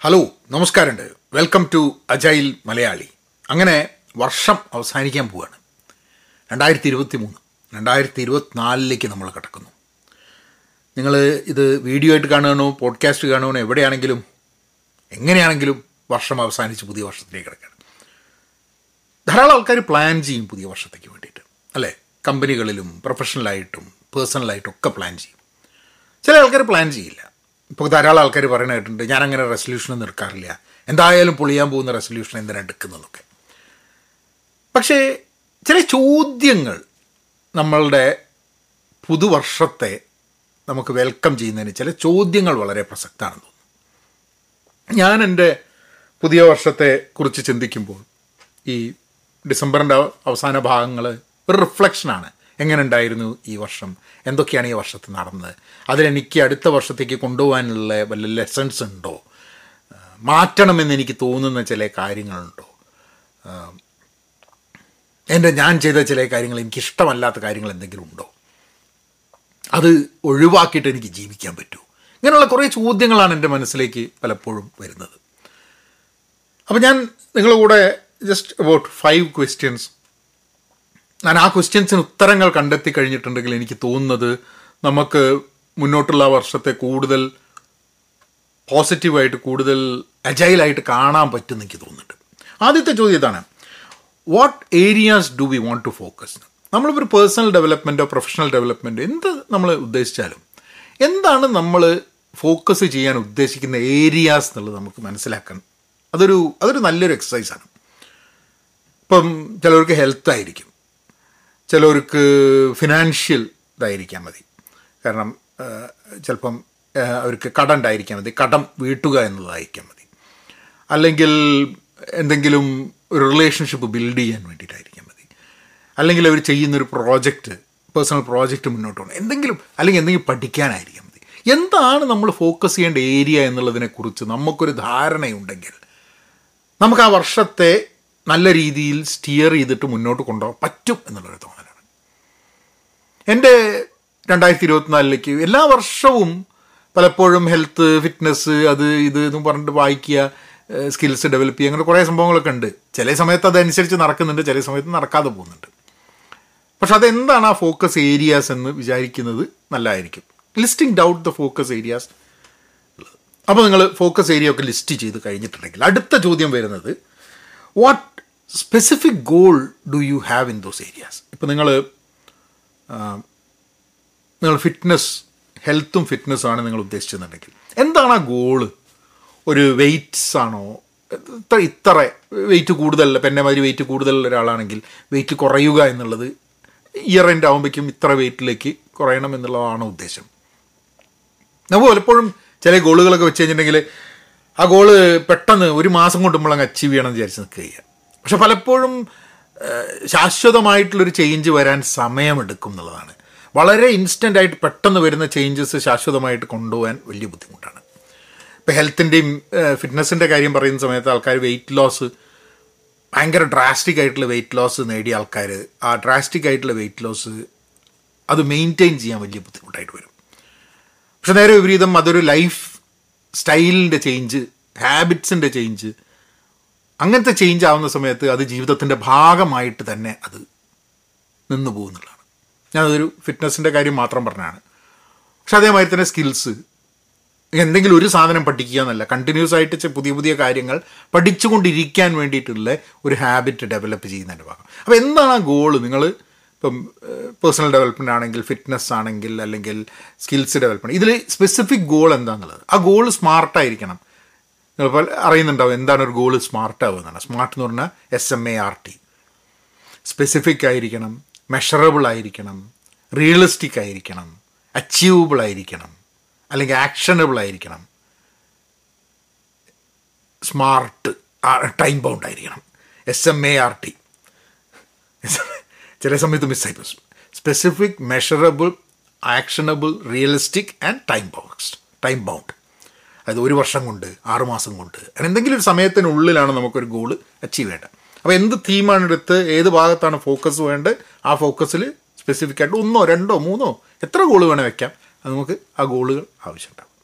Hello നമസ്കാരമുണ്ട്. Welcome to Agile Malayali. അങ്ങനെ വർഷം അവസാനിക്കാൻ പോവുകയാണ് രണ്ടായിരത്തി ഇരുപത്തി മൂന്ന് രണ്ടായിരത്തി ഇരുപത്തിനാലിലേക്ക് നമ്മൾ കിടക്കുന്നു. നിങ്ങൾ ഇത് വീഡിയോ ആയിട്ട് കാണുകയാണോ പോഡ്കാസ്റ്റ് കാണുകയാണോ എവിടെയാണെങ്കിലും എങ്ങനെയാണെങ്കിലും വർഷം അവസാനിച്ച് പുതിയ വർഷത്തിലേക്ക് കിടക്കുകയാണ്. ധാരാളം ആൾക്കാർ പ്ലാൻ ചെയ്യും പുതിയ വർഷത്തേക്ക് വേണ്ടിയിട്ട്. അല്ലേ? കമ്പനികളിലും പ്രൊഫഷണലായിട്ടും പേഴ്സണലായിട്ടും ഒക്കെ പ്ലാൻ ചെയ്യും. ചില ആൾക്കാർ പ്ലാൻ ചെയ്യില്ല. ഇപ്പോൾ ധാരാളം ആൾക്കാർ പറയുന്ന കേട്ടിട്ടുണ്ട് ഞാൻ അങ്ങനെ റെസൊല്യൂഷൻ എടുക്കാറില്ല. എന്തായാലും പൊളിയാൻ പോകുന്ന റെസൊല്യൂഷൻ എന്തിനാണ് എടുക്കുന്നതൊക്കെ? പക്ഷേ ചില ചോദ്യങ്ങൾ നമ്മളുടെ പുതുവർഷത്തെ നമുക്ക് വെൽക്കം ചെയ്യുന്നതിന് ചില ചോദ്യങ്ങൾ വളരെ പ്രസക്തമാണെന്ന് തോന്നുന്നു. ഞാൻ എന്റെ പുതിയ വർഷത്തെ കുറിച്ച് ചിന്തിക്കുമ്പോൾ ഈ ഡിസംബറിന്റെ അവസാന ഭാഗങ്ങൾ ഒരു റിഫ്ലക്ഷനാണ് എങ്ങനെ ഉണ്ടായിരുന്നു ഈ വർഷം? എന്തൊക്കെയാണ് ഈ വർഷത്ത് നടന്നത്? അതിലെനിക്ക് അടുത്ത വർഷത്തേക്ക് കൊണ്ടുപോകാനുള്ള വല്ല ലെസൺസ് ഉണ്ടോ? മാറ്റണമെന്ന് എനിക്ക് തോന്നുന്ന ചില കാര്യങ്ങളുണ്ടോ? എന്റെ ഞാൻ ചെയ്ത ചില കാര്യങ്ങൾ എനിക്ക് ഇഷ്ടമല്ലാത്ത കാര്യങ്ങൾ എന്തെങ്കിലും ഉണ്ടോ? അത് ഒഴിവാക്കിയിട്ട് എനിക്ക് ജീവിക്കാൻ പറ്റൂ. ഇങ്ങനെയുള്ള കുറേ ചോദ്യങ്ങളാണ് എന്റെ മനസ്സിലേക്ക് പലപ്പോഴും വരുന്നത്. അപ്പോൾ ഞാൻ നിങ്ങളുടെ കൂടെ ജസ്റ്റ് അബൌട്ട് ഫൈവ് ക്വസ്റ്റ്യൻസ് ഞാൻ ആ ക്വസ്റ്റ്യൻസിന് ഉത്തരങ്ങൾ കണ്ടെത്തി കഴിഞ്ഞിട്ടുണ്ടെങ്കിൽ എനിക്ക് തോന്നുന്നത് നമുക്ക് മുന്നോട്ടുള്ള വർഷത്തെ കൂടുതൽ പോസിറ്റീവായിട്ട് കൂടുതൽ അജൈലായിട്ട് കാണാൻ പറ്റുമെന്ന് എനിക്ക് തോന്നുന്നുണ്ട്. ആദ്യത്തെ ചോദ്യം ഇതാണ്. What areas do we want to focus നമ്മളിപ്പോൾ ഒരു പേഴ്സണൽ ഡെവലപ്മെന്റോ പ്രൊഫഷണൽ ഡെവലപ്മെന്റോ എന്ത് നമ്മൾ ഉദ്ദേശിച്ചാലും എന്താണ് നമ്മൾ ഫോക്കസ് ചെയ്യാൻ ഉദ്ദേശിക്കുന്ന ഏരിയാസ് എന്നുള്ളത് നമുക്ക് മനസ്സിലാക്കാൻ. അതൊരു അതൊരു നല്ലൊരു എക്സസൈസാണ് ഇപ്പം ചിലവർക്ക് ഹെൽത്ത് ആയിരിക്കും. ചിലവർക്ക് ഫിനാൻഷ്യൽ ഇതായിരിക്കാൻ മതി. കാരണം ചിലപ്പം അവർക്ക് കടം ഉണ്ടായിരിക്കാൻ മതി. കടം വീട്ടുക എന്നുള്ളതായിരിക്കാൻ മതി. അല്ലെങ്കിൽ എന്തെങ്കിലും ഒരു റിലേഷൻഷിപ്പ് ബിൽഡ് ചെയ്യാൻ വേണ്ടിയിട്ടായിരിക്കാൻ മതി. അല്ലെങ്കിൽ അവർ ചെയ്യുന്നൊരു പ്രോജക്റ്റ് പേഴ്സണൽ പ്രോജക്റ്റ് മുന്നോട്ട് പോകണം. എന്തെങ്കിലും അല്ലെങ്കിൽ എന്തെങ്കിലും പഠിക്കാനായിരിക്കാം മതി. എന്താണ് നമ്മൾ ഫോക്കസ് ചെയ്യേണ്ട ഏരിയ എന്നുള്ളതിനെക്കുറിച്ച് നമുക്കൊരു ധാരണയുണ്ടെങ്കിൽ നമുക്ക് ആ വർഷത്തെ നല്ല രീതിയിൽ സ്റ്റിയർ ചെയ്തിട്ട് മുന്നോട്ട് കൊണ്ടുപോകാൻ പറ്റും എന്നുള്ളൊരു തോന്നലാണ്. എന്റെ രണ്ടായിരത്തി ഇരുപത്തിനാലിലേക്ക് എല്ലാ വർഷവും പലപ്പോഴും ഹെൽത്ത് ഫിറ്റ്നസ് അത് ഇത് എന്നും പറഞ്ഞിട്ട് വായിക്കുക സ്കിൽസ് ഡെവലപ്പ് ചെയ്യുക അങ്ങനെ കുറേ സംഭവങ്ങളൊക്കെ ഉണ്ട്. ചില സമയത്ത് അതനുസരിച്ച് നടക്കുന്നുണ്ട് ചില സമയത്ത് നടക്കാതെ പോകുന്നുണ്ട്. പക്ഷെ അതെന്താണ് ആ ഫോക്കസ് ഏരിയാസ് എന്ന് വിചാരിക്കുന്നത് നല്ലതായിരിക്കും. Listing out the focus areas അപ്പോൾ നിങ്ങൾ ഫോക്കസ് ഏരിയ ഒക്കെ ലിസ്റ്റ് ചെയ്ത് കഴിഞ്ഞിട്ടുണ്ടെങ്കിൽ അടുത്ത ചോദ്യം വരുന്നത് what specific goal do you have in those areas ഇപ്പോൾ നിങ്ങൾ നിങ്ങൾ ഫിറ്റ്നസ് ഹെൽത്തും ഫിറ്റ്നസ്സാണ് നിങ്ങൾ ഉദ്ദേശിച്ചെന്നുണ്ടെങ്കിൽ. എന്താണ് ആ ഗോൾ ഒരു വെയ്റ്റ്സ് ആണോ? ഇത്ര ഇത്ര വെയിറ്റ് കൂടുതലല്ല പെന്നെ മാതിരി വെയിറ്റ് കൂടുതലുള്ള ഒരാളാണെങ്കിൽ വെയിറ്റ് കുറയുക എന്നുള്ളത് ഇയർ എൻഡ് ആകുമ്പോഴേക്കും ഇത്ര വെയിറ്റിലേക്ക് കുറയണം എന്നുള്ളതാണ് ഉദ്ദേശം. നമുക്ക് പലപ്പോഴും ചില ഗോളുകളൊക്കെ വെച്ച് കഴിഞ്ഞിട്ടുണ്ടെങ്കിൽ ആ ഗോൾ പെട്ടെന്ന് ഒരു മാസം കൊണ്ട് നമ്മളങ്ങ് അച്ചീവ് ചെയ്യണം എന്ന് വിചാരിച്ച് നിൽക്കുക പക്ഷെ പലപ്പോഴും ശാശ്വതമായിട്ടുള്ളൊരു ചേഞ്ച് വരാൻ സമയമെടുക്കും എന്നുള്ളതാണ്. വളരെ ഇൻസ്റ്റന്റായിട്ട് പെട്ടെന്ന് വരുന്ന ചേഞ്ചസ് ശാശ്വതമായിട്ട് കൊണ്ടുപോകാൻ വലിയ ബുദ്ധിമുട്ടാണ്. ഇപ്പോൾ ഹെൽത്തിന്റെയും ഫിറ്റ്നസിന്റെ കാര്യം പറയുന്ന സമയത്ത് ആൾക്കാർ വെയിറ്റ് ലോസ് ഭയങ്കര ഡ്രാസ്റ്റിക് ആയിട്ടുള്ള വെയിറ്റ് ലോസ് നേടിയ ആൾക്കാർ ആ ഡ്രാസ്റ്റിക് ആയിട്ടുള്ള വെയിറ്റ് ലോസ് അത് മെയിന്റെയിൻ ചെയ്യാൻ വലിയ ബുദ്ധിമുട്ടായിട്ട് വരും. പക്ഷെ നേരെ വിപരീതം അതൊരു ലൈഫ് സ്റ്റൈലിന്റെ ചേഞ്ച് ഹാബിറ്റ്സിന്റെ ചേഞ്ച് അങ്ങനത്തെ ചേഞ്ച് ആവുന്ന സമയത്ത് അത് ജീവിതത്തിന്റെ ഭാഗമായിട്ട് തന്നെ അത് നിന്നു പോകുന്നുള്ളതാണ്. ഞാനതൊരു ഫിറ്റ്നസിന്റെ കാര്യം മാത്രം പറഞ്ഞാണ്. പക്ഷെ അതേമാതിരി തന്നെ സ്കിൽസ് എന്തെങ്കിലും ഒരു സാധനം പഠിക്കുക എന്നല്ല. കണ്ടിന്യൂസ് ആയിട്ട് പുതിയ പുതിയ കാര്യങ്ങൾ പഠിച്ചുകൊണ്ടിരിക്കാൻ വേണ്ടിയിട്ടുള്ള ഒരു ഹാബിറ്റ് ഡെവലപ്പ് ചെയ്യുന്നതിന്റെ ഭാഗം. അപ്പോൾ എന്താണ് ആ ഗോൾ നിങ്ങൾ ഇപ്പം പേഴ്സണൽ ഡെവലപ്മെന്റ് ആണെങ്കിൽ ഫിറ്റ്നസ് ആണെങ്കിൽ അല്ലെങ്കിൽ സ്കിൽസ് ഡെവലപ്മെന്റ് ഇതിൽ സ്പെസിഫിക് ഗോൾ എന്താണെന്നുള്ളത് ആ ഗോൾ സ്മാർട്ടായിരിക്കണം നിങ്ങളിപ്പോൾ അറിയുന്നുണ്ടാവും എന്താണ് ഒരു ഗോൾ സ്മാർട്ട് ആവുന്നതാണ് സ്മാർട്ട് എന്ന് പറഞ്ഞാൽ S M A R T specific ആയിരിക്കണം മെഷറബിൾ ആയിരിക്കണം റിയലിസ്റ്റിക് ആയിരിക്കണം അച്ചീവബിൾ ആയിരിക്കണം അല്ലെങ്കിൽ ആക്ഷനബിൾ ആയിരിക്കണം. സ്മാർട്ട് ടൈം ബൗണ്ട് ആയിരിക്കണം. S M A R T ചില സമയത്ത് മിസ്സായി പോകും specific measurable actionable realistic and time boxed time bound അത് ഒരു വർഷം കൊണ്ട് ആറുമാസം കൊണ്ട്. അങ്ങനെ എന്തെങ്കിലും ഒരു സമയത്തിനുള്ളിലാണ് നമുക്കൊരു ഗോൾ അച്ചീവ് ചെയ്യേണ്ടത്. അപ്പോൾ എന്ത് തീമാണ് എടുത്ത് ഏത് ഭാഗത്താണ് ഫോക്കസ് വേണ്ടത് ആ ഫോക്കസിൽ സ്പെസിഫിക് ആയിട്ട് ഒന്നോ രണ്ടോ മൂന്നോ എത്ര ഗോൾ വേണേൽ വെക്കാം. അത് നമുക്ക് ആ ഗോളുകൾ ആവശ്യമുണ്ടാകും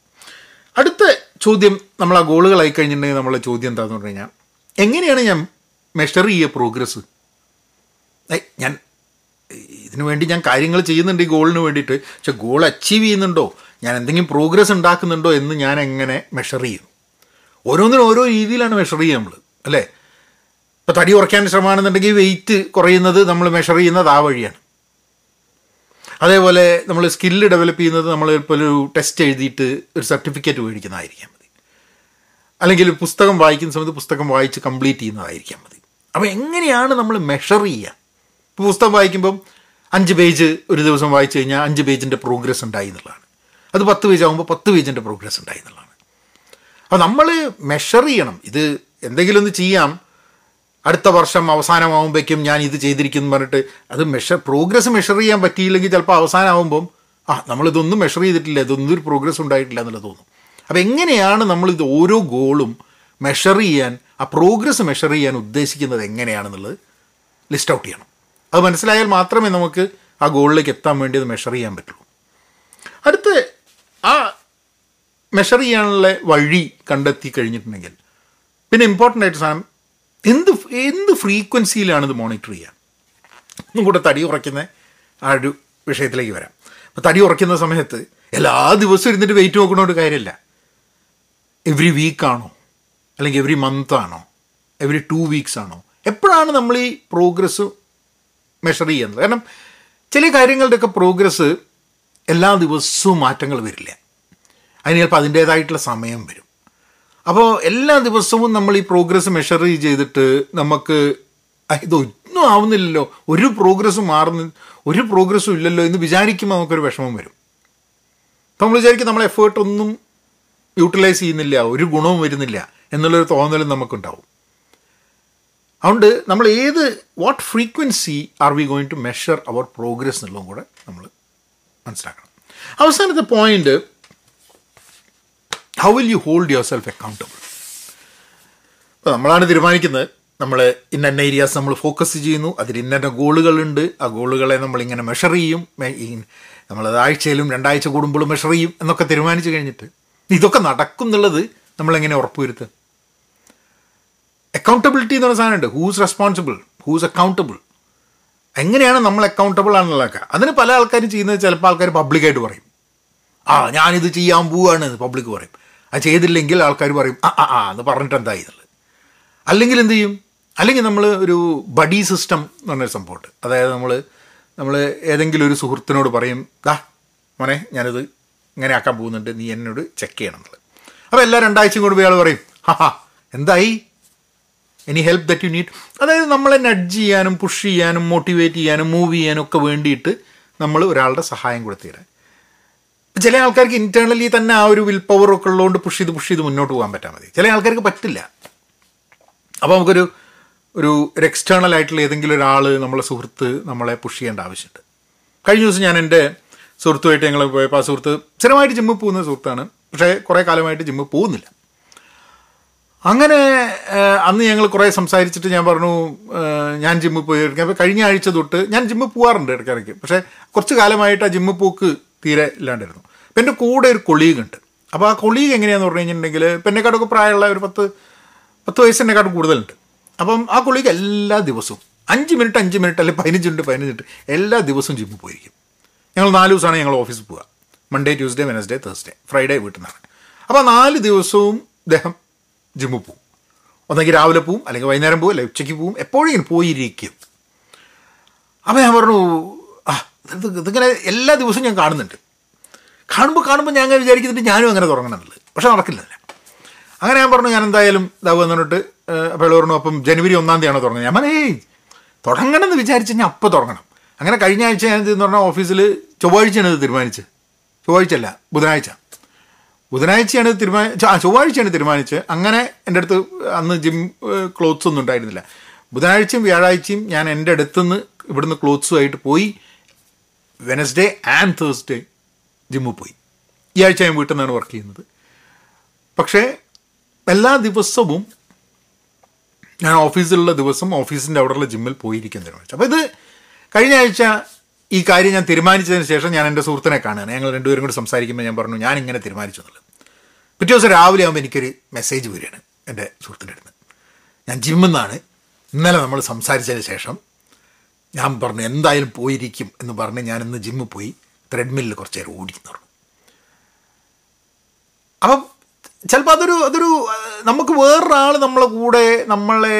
അടുത്ത ചോദ്യം നമ്മൾ ആ ഗോളുകളായി കഴിഞ്ഞിട്ടുണ്ടെങ്കിൽ നമ്മളെ ചോദ്യം എന്താണെന്ന് പറഞ്ഞു കഴിഞ്ഞാൽ എങ്ങനെയാണ് ഞാൻ മെഷർ ചെയ്യുക പ്രോഗ്രസ് ഞാൻ ഇതിനു വേണ്ടി ഞാൻ കാര്യങ്ങൾ ചെയ്യുന്നുണ്ട് ഈ ഗോളിന് വേണ്ടിയിട്ട്. പക്ഷെ ഗോൾ അച്ചീവ് ചെയ്യുന്നുണ്ടോ? ഞാൻ എന്തെങ്കിലും പ്രോഗ്രസ് ഉണ്ടാക്കുന്നുണ്ടോ എന്ന് ഞാൻ എങ്ങനെ മെഷർ ചെയ്യും? ഓരോന്നിനും ഓരോ രീതിയിലാണ് മെഷർ ചെയ്യുക നമ്മൾ അല്ലേ? ഇപ്പോൾ തടി കുറയ്ക്കാൻ ശ്രമമാണെന്നുണ്ടെങ്കിൽ വെയിറ്റ് കുറയുന്നത് നമ്മൾ മെഷർ ചെയ്യുന്നത് ആ വഴിയാണ്. അതേപോലെ നമ്മൾ സ്കില്ല് ഡെവലപ്പ് ചെയ്യുന്നത് നമ്മൾ ഇപ്പോൾ ഒരു ടെസ്റ്റ് എഴുതിയിട്ട് ഒരു സർട്ടിഫിക്കറ്റ് മേടിക്കുന്നതായിരിക്കാം മതി. അല്ലെങ്കിൽ പുസ്തകം വായിക്കുന്ന സമയത്ത് പുസ്തകം വായിച്ച് കംപ്ലീറ്റ് ചെയ്യുന്നതായിരിക്കാം മതി. അപ്പോൾ എങ്ങനെയാണ് നമ്മൾ മെഷർ ചെയ്യുക? ഇപ്പോൾ പുസ്തകം വായിക്കുമ്പം അഞ്ച് പേജ് ഒരു ദിവസം വായിച്ചു കഴിഞ്ഞാൽ അഞ്ച് പേജിന്റെ പ്രോഗ്രസ് ഉണ്ടായി എന്നുള്ളതാണ്. അത് പത്ത് പേജ് ആകുമ്പോൾ പത്ത് പേജിന്റെ പ്രോഗ്രസ് ഉണ്ടായി എന്നുള്ളതാണ്. അപ്പോൾ നമ്മൾ മെഷർ ചെയ്യണം. ഇത് എന്തെങ്കിലും ഒന്ന് ചെയ്യാം. അടുത്ത വർഷം അവസാനമാകുമ്പോഴേക്കും ഞാൻ ഇത് ചെയ്തിരിക്കുന്നു പറഞ്ഞിട്ട് അത് മെഷർ പ്രോഗ്രസ് മെഷർ ചെയ്യാൻ പറ്റിയില്ലെങ്കിൽ ചിലപ്പോൾ അവസാനമാകുമ്പം ആ നമ്മളിതൊന്നും മെഷർ ചെയ്തിട്ടില്ല ഇതൊന്നും ഒരു പ്രോഗ്രസ് ഉണ്ടായിട്ടില്ല എന്നുള്ളത് തോന്നും. അപ്പോൾ എങ്ങനെയാണ് നമ്മളിത് ഓരോ ഗോളും മെഷർ ചെയ്യാൻ ആ പ്രോഗ്രസ് മെഷർ ചെയ്യാൻ ഉദ്ദേശിക്കുന്നത് എങ്ങനെയാണെന്നുള്ളത് ലിസ്റ്റ് ഔട്ട് ചെയ്യണം. അത് മനസ്സിലായാൽ മാത്രമേ നമുക്ക് ആ ഗോളിലേക്ക് എത്താൻ വേണ്ടി അത് മെഷർ ചെയ്യാൻ പറ്റുള്ളൂ. അടുത്ത് മെഷർ ചെയ്യാനുള്ള വഴി കണ്ടെത്തി കഴിഞ്ഞിട്ടുണ്ടെങ്കിൽ പിന്നെ ഇമ്പോർട്ടന്റ് ആയിട്ട് സാധനം എന്ത് എന്ത് ഫ്രീക്വൻസിയിലാണ് ഇത് മോണിറ്റർ ചെയ്യുക? ഒന്നും കൂടെ തടി കുറയ്ക്കുന്ന ആ ഒരു വിഷയത്തിലേക്ക് വരാം. അപ്പോൾ തടി കുറയ്ക്കുന്ന സമയത്ത് എല്ലാ ദിവസവും ഇരുന്നിട്ട് വെയിറ്റ് നോക്കണ ഒരു കാര്യമില്ല. എവറി വീക്കാണോ അല്ലെങ്കിൽ എവറി മന്ത് ആണോ? എവറി ടു വീക്സ് ആണോ? എപ്പോഴാണ് നമ്മൾ ഈ പ്രോഗ്രസ് മെഷർ ചെയ്യുന്നത്? കാരണം ചില കാര്യങ്ങളുടെയൊക്കെ പ്രോഗ്രസ് എല്ലാ ദിവസവും മാറ്റങ്ങൾ വരില്ല. അതിന് ചിലപ്പോൾ അതിന്റേതായിട്ടുള്ള സമയം വരും. അപ്പോൾ എല്ലാ ദിവസവും നമ്മൾ ഈ പ്രോഗ്രസ് മെഷർ ചെയ്തിട്ട് നമുക്ക് ഇതൊന്നും ആവുന്നില്ലല്ലോ. ഒരു പ്രോഗ്രസ് മാറുന്ന ഒരു പ്രോഗ്രസ്സും ഇല്ലല്ലോ എന്ന് വിചാരിക്കുമ്പോൾ നമുക്കൊരു വിഷമം വരും. അപ്പോൾ നമ്മൾ വിചാരിക്കും നമ്മൾ എഫേർട്ട് ഒന്നും യൂട്ടിലൈസ് ചെയ്യുന്നില്ല ഒരു ഗുണവും വരുന്നില്ല എന്നുള്ളൊരു തോന്നലും നമുക്കുണ്ടാവും. അതുകൊണ്ട് നമ്മൾ ഏത് what frequency are we going to measure our progress എന്നുള്ളതും കൂടെ നമ്മൾ മനസ്സിലാക്കണം. അവസാനത്തെ point how will you hold yourself accountable ഇപ്പോൾ നമ്മളാണ് തീരുമാനിക്കുന്നത്. നമ്മൾ ഇന്ന ഏരിയാസ് നമ്മൾ ഫോക്കസ് ചെയ്യുന്നു. അതിൽ ഇന്ന ഗോളുകളുണ്ട് ആ ഗോളുകളെ നമ്മൾ ഇങ്ങനെ മെഷർ ചെയ്യും. നമ്മളത് ആഴ്ചയിലും രണ്ടാഴ്ച കൂടുമ്പോഴും മെഷർ ചെയ്യും എന്നൊക്കെ തീരുമാനിച്ചു കഴിഞ്ഞിട്ട് ഇതൊക്കെ നടക്കും എന്നുള്ളത് നമ്മളെങ്ങനെ ഉറപ്പുവരുത്തുക? അക്കൗണ്ടബിലിറ്റി എന്ന് പറഞ്ഞ സാധനമുണ്ട് ഹൂസ് റെസ്പോൺസിബിൾ ഹൂസ് അക്കൗണ്ടബിൾ എങ്ങനെയാണ് നമ്മൾ അക്കൗണ്ടബിൾ ആണെന്നുള്ളതൊക്കെ അതിന് പല ആൾക്കാരും ചെയ്യുന്നത് ചിലപ്പോൾ ആൾക്കാർ പബ്ലിക്കായിട്ട് പറയും. ആ ഞാനിത് ചെയ്യാൻ പോവുകയാണ് പബ്ലിക് പറയും. അത് ചെയ്തില്ലെങ്കിൽ ആൾക്കാർ പറയും ആ ആ ആ എന്ന് പറഞ്ഞിട്ട് എന്തായി എന്നുള്ളത് അല്ലെങ്കിൽ എന്ത് ചെയ്യും? അല്ലെങ്കിൽ നമ്മൾ ഒരു ബഡി സിസ്റ്റം എന്ന് പറഞ്ഞൊരു സംഭവമുണ്ട് അതായത് നമ്മൾ നമ്മൾ ഏതെങ്കിലും ഒരു സുഹൃത്തിനോട് പറയും ദാ മോനെ ഞാനിത് ഇങ്ങനെ ആക്കാൻ പോകുന്നുണ്ട് നീ എന്നോട് ചെക്ക് ചെയ്യണം എന്നുള്ളത് അപ്പോൾ എല്ലാ രണ്ടാഴ്ചയും പോയി ഇയാൾ പറയും ഹാ എന്തായി? Any help that you need അതായത് നമ്മളെ നഡ്ജ് ചെയ്യാനും പുഷ് ചെയ്യാനും മോട്ടിവേറ്റ് ചെയ്യാനും മൂവ് ചെയ്യാനും ഒക്കെ വേണ്ടിയിട്ട് നമ്മൾ ഒരാളുടെ സഹായം കൊടുത്തിരാൻ ചില ആൾക്കാർക്ക് ഇന്റേർണലി തന്നെ ആ ഒരു വിൽ പവർ ഒക്കെ ഉള്ളതുകൊണ്ട് പുഷ് ചെയ്ത് പുഷ് ചെയ്ത് മുന്നോട്ട് പോകാൻ പറ്റാൻ മതി. ചില ആൾക്കാർക്ക് പറ്റില്ല. അപ്പോൾ നമുക്കൊരു ഒരു ഒരു എക്സ്റ്റേണൽ ആയിട്ടുള്ള ഏതെങ്കിലും ഒരാൾ നമ്മളെ സുഹൃത്ത് നമ്മളെ പുഷ് ചെയ്യേണ്ട ആവശ്യമുണ്ട്. കഴിഞ്ഞ ദിവസം ഞാൻ എന്റെ സുഹൃത്തുമായിട്ട് ഞങ്ങൾ പോയപ്പോൾ ആ സുഹൃത്ത് സ്ഥിരമായിട്ട് ജിമ്മിൽ പോകുന്ന സുഹൃത്താണ്. പക്ഷേ കുറേ കാലമായിട്ട് ജിമ്മിൽ പോകുന്നില്ല. അങ്ങനെ അന്ന് ഞങ്ങൾ കുറേ സംസാരിച്ചിട്ട് ഞാൻ പറഞ്ഞു ഞാൻ ജിമ്മിൽ പോയി അപ്പോൾ കഴിഞ്ഞ ആഴ്ച തൊട്ട് ഞാൻ ജിമ്മിൽ പോകാറുണ്ട് ഇടയ്ക്കിടയ്ക്ക്. പക്ഷേ കുറച്ച് കാലമായിട്ട് ആ ജിമ്മിൽ പോക്ക് തീരെ ഇല്ലാണ്ടായിരുന്നു. അപ്പം എന്റെ കൂടെ ഒരു കൊളീഗ് ഉണ്ട്. അപ്പോൾ ആ കൊളീഗ് എങ്ങനെയാണെന്ന് പറഞ്ഞു കഴിഞ്ഞിട്ടുണ്ടെങ്കിൽ ഇപ്പം എന്നെക്കാട്ടൊക്കെ പ്രായമുള്ള ഒരു പത്ത് പത്ത് വയസ്സിനെക്കാട്ടും കൂടുതലുണ്ട്. അപ്പം ആ കൊളീഗ് എല്ലാ ദിവസവും അഞ്ച് മിനിറ്റ് അഞ്ച് മിനിറ്റ് അല്ലെങ്കിൽ പതിനഞ്ച് മിനിറ്റ് പതിനഞ്ച് മിനിറ്റ് എല്ലാ ദിവസവും ജിമ്മിൽ പോയിരിക്കും. ഞങ്ങൾ നാല് ദിവസമാണ് ഞങ്ങൾ ഓഫീസിൽ പോവുക. Monday Tuesday Wednesday Thursday Friday വീട്ടിൽ നിന്നാണ്. അപ്പോൾ നാല് ദിവസവും അദ്ദേഹം ജിമ്മിൽ പോവും ഒന്നെങ്കിൽ രാവിലെ പോവും അല്ലെങ്കിൽ വൈകുന്നേരം പോവും അല്ലെങ്കിൽ ഉച്ചയ്ക്ക് പോവും എപ്പോഴെങ്കിലും പോയിരിക്കും. അപ്പോൾ ഞാൻ പറഞ്ഞു ആ ഇത് ഇതിങ്ങനെ എല്ലാ ദിവസവും ഞാൻ കാണുന്നുണ്ട്. കാണുമ്പോൾ കാണുമ്പോൾ ഞാൻ വിചാരിക്കുന്നുണ്ട് ഞാനും അങ്ങനെ തുടങ്ങണമെന്നുള്ളത് പക്ഷെ നടക്കില്ല അങ്ങനെ ഞാൻ പറഞ്ഞു ഞാൻ എന്തായാലും ഇതാവുക എന്ന് പറഞ്ഞിട്ട് അപ്പോൾ പറഞ്ഞു അപ്പം ജനുവരി ഒന്നാം തീയതിയാണ് തുടങ്ങുന്നത്. ഞാൻ പറഞ്ഞു തുടങ്ങണം എന്ന് വിചാരിച്ച് ഞാൻ അപ്പോൾ തുടങ്ങണം. അങ്ങനെ കഴിഞ്ഞ ആഴ്ച ഞാൻ എന്ന് പറഞ്ഞാൽ ഓഫീസിൽ ചൊവ്വാഴ്ചയാണ് ഇത് തീരുമാനിച്ചത്. ചൊവ്വാഴ്ചയല്ല ബുധനാഴ്ച. ബുധനാഴ്ചയാണ് തീരുമാനിച്ച ആ ചൊവ്വാഴ്ചയാണ് തീരുമാനിച്ച് അങ്ങനെ എന്റെ അടുത്ത് അന്ന് ജിം ക്ലോത്ത്സ് ഒന്നും ഉണ്ടായിരുന്നില്ല. ബുധനാഴ്ചയും വ്യാഴാഴ്ചയും ഞാൻ എന്റെ അടുത്തുനിന്ന് ഇവിടുന്ന് ക്ലോത്ത്സുമായിട്ട് പോയി. വെനസ്ഡേ ആൻഡ് തേഴ്സ്ഡേ ജിമ്മിൽ പോയി ഈ ആഴ്ച ഞാൻ വീട്ടിൽ നിന്നാണ് വർക്ക് ചെയ്യുന്നത്. പക്ഷേ എല്ലാ ദിവസവും ഞാൻ ഓഫീസിലുള്ള ദിവസം ഓഫീസിന്റെ അവിടെയുള്ള ജിമ്മിൽ പോയിരിക്കുന്ന തീരുമാനിച്ചു അപ്പോൾ ഇത് കഴിഞ്ഞ ആഴ്ച ഈ കാര്യം ഞാൻ തീരുമാനിച്ചതിന് ശേഷം ഞാൻ എന്റെ സുഹൃത്തിനെ കാണുകയാണ്. ഞങ്ങൾ രണ്ടുപേരും കൂടി സംസാരിക്കുമ്പോൾ ഞാൻ പറഞ്ഞു ഞാൻ ഇങ്ങനെ തീരുമാനിച്ചു എന്നുള്ളത്. പിറ്റേ ദിവസം രാവിലെ ആകുമ്പോൾ എനിക്കൊരു മെസ്സേജ് വരികയാണ് എന്റെ സുഹൃത്തിന്റെ അടുത്ത്. ഞാൻ ജിമ്മിൽ നിന്നാണ്. ഇന്നലെ നമ്മൾ സംസാരിച്ചതിന് ശേഷം ഞാൻ പറഞ്ഞു എന്തായാലും പോയിരിക്കും എന്ന് പറഞ്ഞ് ഞാൻ ഇന്ന് ജിമ്മിൽ പോയി. ത്രെഡ്മില്ലിൽ കുറച്ച് നേരം ഓടി എന്ന് പറഞ്ഞു. അപ്പം ചിലപ്പോൾ അതൊരു അതൊരു നമുക്ക് വേറൊരാൾ നമ്മളെ കൂടെ നമ്മളെ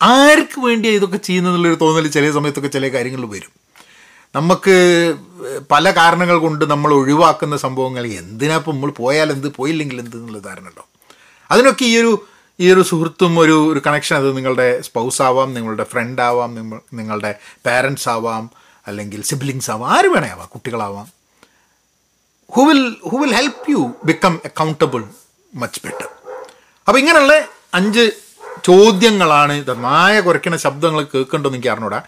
ആർക്ക് വേണ്ടിയാണ് ഇതൊക്കെ ചെയ്യുന്നതെന്നുള്ളൊരു തോന്നൽ ചില സമയത്തൊക്കെ ചില കാര്യങ്ങൾ വരും. നമുക്ക് പല കാരണങ്ങൾ കൊണ്ട് നമ്മൾ ഒഴിവാക്കുന്ന സംഭവങ്ങൾ എന്തിനാ ഇപ്പം നമ്മൾ പോയാൽ എന്ത് പോയില്ലെങ്കിൽ എന്ത് എന്നുള്ള ധാരണ ഉണ്ടാവും. അതിനൊക്കെ ഈ ഒരു ഈ ഒരു സുഹൃത്തും ഒരു ഒരു കണക്ഷൻ അത് നിങ്ങളുടെ സ്പൗസ് ആവാം നിങ്ങളുടെ ഫ്രണ്ട് ആവാം നിങ്ങ- നിങ്ങളുടെ പാരൻസ് ആവാം അല്ലെങ്കിൽ സിബ്ലിങ്സ് ആവാം ആര് വേണേ ആവാം കുട്ടികളാവാം. Who will who will help you become accountable much better അപ്പോൾ ഇങ്ങനെയുള്ള അഞ്ച് ചോദ്യങ്ങളാണ് മായ കുറയ്ക്കുന്ന ശബ്ദങ്ങൾ കേൾക്കണ്ടെന്ന് എനിക്ക് അറിഞ്ഞൂടാ.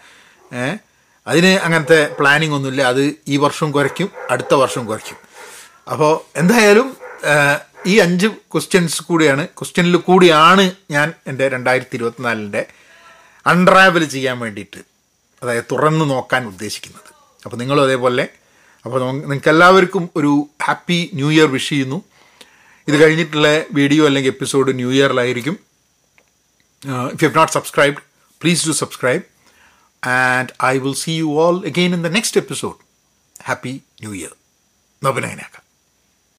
അതിന് അങ്ങനത്തെ പ്ലാനിങ് ഒന്നുമില്ല. അത് ഈ വർഷം കുറയ്ക്കും അടുത്ത വർഷം കുറയ്ക്കും. അപ്പോൾ എന്തായാലും ഈ അഞ്ച് ക്വസ്റ്റ്യൻസ് കൂടിയാണ് ക്വസ്റ്റ്യനിൽ കൂടിയാണ് ഞാൻ എന്റെ രണ്ടായിരത്തി ഇരുപത്തിനാലിന്റെ അൺട്രാവൽ ചെയ്യാൻ വേണ്ടിയിട്ട് അതായത് തുറന്നു നോക്കാൻ ഉദ്ദേശിക്കുന്നത്. അപ്പോൾ നിങ്ങളും അതേപോലെ അപ്പോൾ നിങ്ങൾക്ക് എല്ലാവർക്കും ഒരു ഹാപ്പി ന്യൂ ഇയർ വിഷ് ചെയ്യുന്നു. ഇത് കഴിഞ്ഞിട്ടുള്ള വീഡിയോ അല്ലെങ്കിൽ episode new ഇയറിലായിരിക്കും. If you have not subscribed please do subscribe and I will see you all again in the next episode happy new year നബനയനാക്കാം